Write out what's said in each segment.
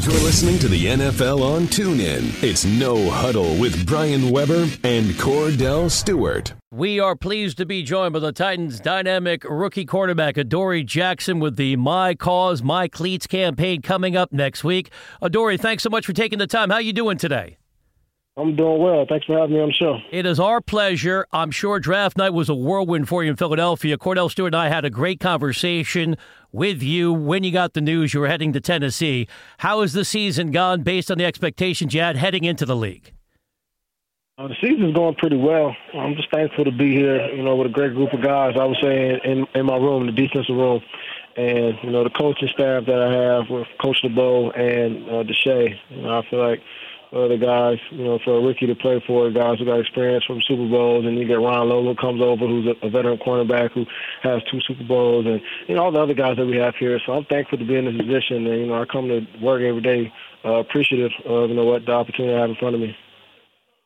You're listening to the NFL on TuneIn. It's No Huddle with Brian Weber and Kordell Stewart. We are pleased to be joined by the Titans' dynamic rookie quarterback Adoree Jackson with the My Cause, My Cleats campaign coming up next week. Adoree, thanks so much for taking the time. How are you doing today? I'm doing well. Thanks for having me on the show. It is our pleasure. I'm sure draft night was a whirlwind for you in Philadelphia. Kordell Stewart and I had a great conversation with you when you got the news you were heading to Tennessee. How has the season gone based on the expectations you had heading into the league? Uh, the season's going pretty well. I'm just thankful to be here, you know, with a great group of guys. I would say in, in my room, the defensive room, and you know the coaching staff that I have with Coach LeBeau and uh, Deshea. You know, I feel like uh, the guys, you know, for a rookie to play for, guys who got experience from Super Bowls, and you get Ron Lolo comes over, who's a, a veteran cornerback who has two Super Bowls, and you know all the other guys that we have here. So I'm thankful to be in this position, and you know I come to work every day uh, appreciative of you know what the opportunity I have in front of me.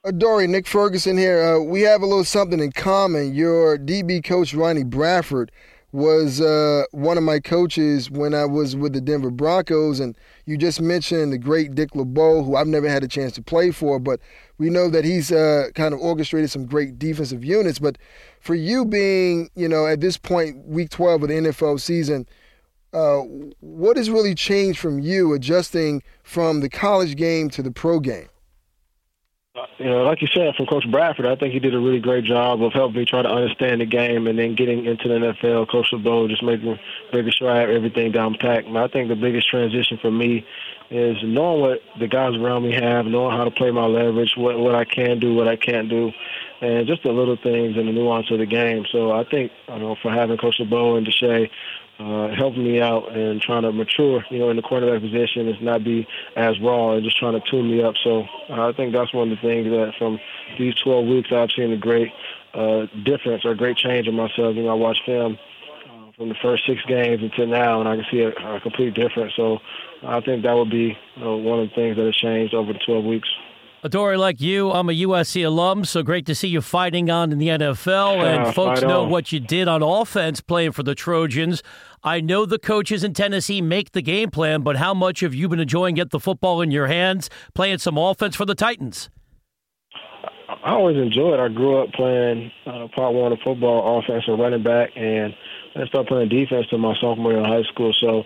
Adoree, Nick Ferguson here. Uh, we have a little something in common. Your DB coach, Ronnie Bradford, was uh, one of my coaches when I was with the Denver Broncos. And you just mentioned the great Dick LeBeau, who I've never had a chance to play for, but we know that he's uh, kind of orchestrated some great defensive units. But for you being, you know, at this point, week 12 of the NFL season, uh, what has really changed from you adjusting from the college game to the pro game? You know, like you said, from Coach Bradford, I think he did a really great job of helping me try to understand the game and then getting into the NFL. Coach LeBeau just making making sure I have everything down pat. And I think the biggest transition for me is knowing what the guys around me have, knowing how to play my leverage, what what I can do, what I can't do, and just the little things and the nuance of the game. So I think, you know, for having Coach LeBeau and Deshea uh, helping me out and trying to mature, you know, in the quarterback position is not be as raw and just trying to tune me up. So uh, I think that's one of the things that from these 12 weeks I've seen a great uh, difference or a great change in myself. You know, I watch film uh, from the first six games until now, and I can see a, a complete difference. So I think that would be you know, one of the things that has changed over the 12 weeks. Adoree, like you, I'm a USC alum, so great to see you fighting on in the NFL. Yeah, and folks know what you did on offense playing for the Trojans. I know the coaches in Tennessee make the game plan, but how much have you been enjoying getting the football in your hands, playing some offense for the Titans? I always enjoyed. I grew up playing uh, part one of football, offense and running back, and I started playing defense in my sophomore year in high school. So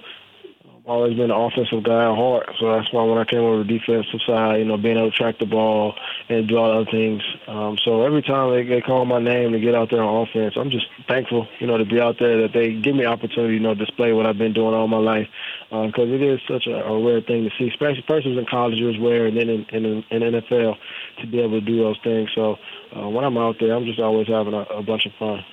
always been an offensive guy at heart. So that's why when I came over the defensive side, you know, being able to track the ball and do all other things. Um, so every time they, they call my name to get out there on offense, I'm just thankful, you know, to be out there that they give me opportunity, you know, display what I've been doing all my life. Because it is such a, a rare thing to see, especially persons in college as well, and then in, in, in NFL to be able to do those things. So uh, when I'm out there, I'm just always having a, a bunch of fun.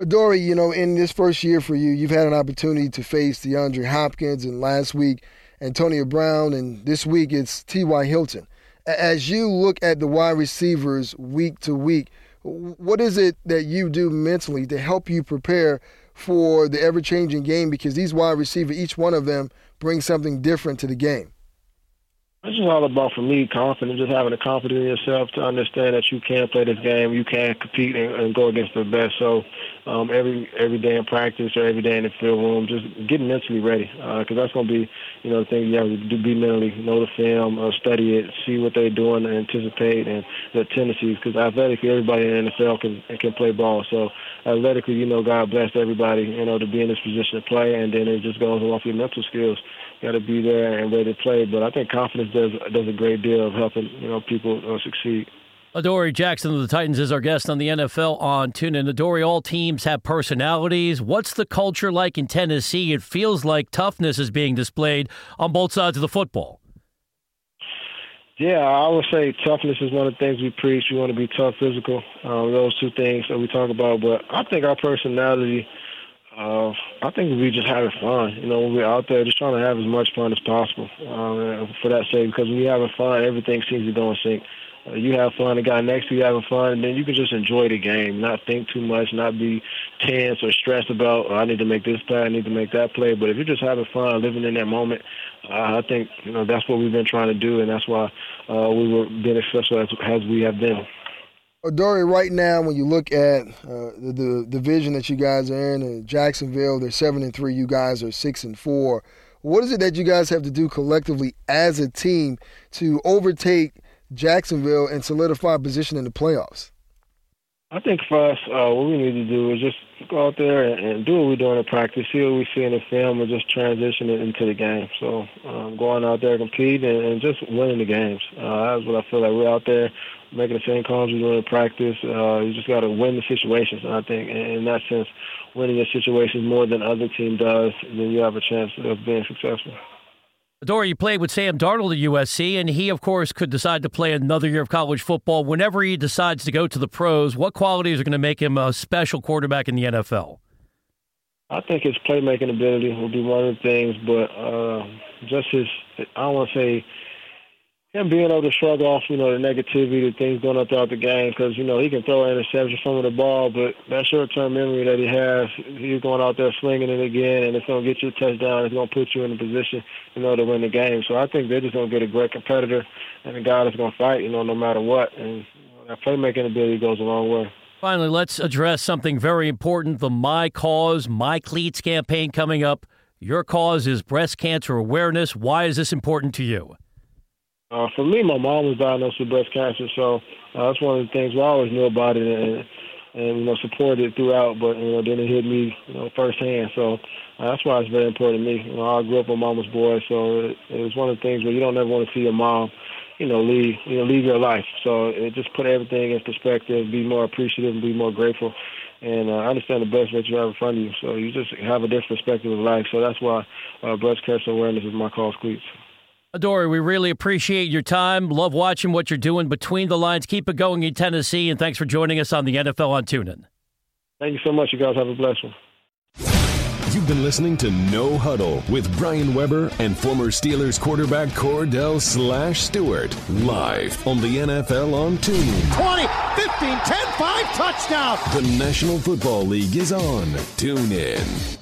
Dory, you know, in this first year for you, you've had an opportunity to face DeAndre Hopkins, and last week Antonio Brown, and this week it's T.Y. Hilton. As you look at the wide receivers week to week, what is it that you do mentally to help you prepare for the ever-changing game? Because these wide receivers, each one of them, brings something different to the game. It's just all about for me confidence, just having the confidence in yourself to understand that you can play this game, you can compete and, and go against the best. So um, every every day in practice or every day in the field room, just getting mentally ready because that's going to be you know the thing you have to do, be mentally know the film, uh, study it, see what they're doing, anticipate and the tendencies. Because athletically, everybody in the NFL can can play ball. So athletically, you know, God bless everybody, you know, to be in this position to play, and then it just goes off your mental skills got to be there and ready to play. But I think confidence does does a great deal of helping you know people uh, succeed. Adoree Jackson of the Titans is our guest on the NFL on TuneIn. Adoree, all teams have personalities. What's the culture like in Tennessee? It feels like toughness is being displayed on both sides of the football. Yeah, I would say toughness is one of the things we preach. We want to be tough, physical. Um, those two things that we talk about. But I think our personality, uh, I think we just having fun. You know, when we're out there, just trying to have as much fun as possible. Um, for that sake, because when you're having fun, everything seems to go in sync. Uh, you have fun, the guy next to you having fun, and then you can just enjoy the game, not think too much, not be tense or stressed about, oh, I need to make this play, I need to make that play. But if you're just having fun, living in that moment, uh, I think you know that's what we've been trying to do, and that's why uh, we were being successful as, as we have been. Dory, right now, when you look at uh, the, the division that you guys are in, in Jacksonville, they're seven and three. You guys are six and four. What is it that you guys have to do collectively as a team to overtake Jacksonville and solidify a position in the playoffs? I think for us, uh, what we need to do is just go out there and, and do what we're doing in practice, see what we see in the film, and just transition it into the game. So um, going out there, compete, and, and just winning the games. Uh, that's what I feel like we're out there making the same calls we're doing in practice. Uh, you just got to win the situations. And I think in, that sense, winning your situations more than other team does, then you have a chance of being successful. Adoree', you played with Sam Darnold at USC, and he, of course, could decide to play another year of college football. Whenever he decides to go to the pros, what qualities are going to make him a special quarterback in the NFL? I think his playmaking ability will be one of the things, but uh, just his, I don't want to say him being able to shrug off, you know, the negativity, the things going on throughout the game, because you know he can throw an interception from the ball, but that short-term memory that he has, he's going out there slinging it again, and it's going to get you a touchdown. It's going to put you in a position, you know, to win the game. So I think they're just going to get a great competitor and a guy that's going to fight, you know, no matter what. And you know, that playmaking ability goes a long way. Finally, let's address something very important: the My Cause, My Cleats campaign coming up. Your cause is breast cancer awareness. Why is this important to you? Uh, for me, my mom was diagnosed with breast cancer, so uh, that's one of the things we always knew about it and, and you know supported it throughout. But you know, then it hit me you know firsthand, so uh, that's why it's very important to me. You know, I grew up a mama's boy, so it, it was one of the things where you don't ever want to see your mom, you know, leave you know leave your life. So it just put everything in perspective, be more appreciative, and be more grateful. And uh, understand the best that you have in front of you, so you just have a different perspective of life. So that's why uh, breast cancer awareness is my cause, Cleats. Adoree', we really appreciate your time. Love watching what you're doing between the lines. Keep it going in Tennessee, and thanks for joining us on the NFL on TuneIn. Thank you so much. You guys have a blessed one. You've been listening to No Huddle with Brian Weber and former Steelers quarterback Kordell Slash Stewart live on the NFL on TuneIn. 20, 15, 10, 5, touchdown. The National Football League is on TuneIn.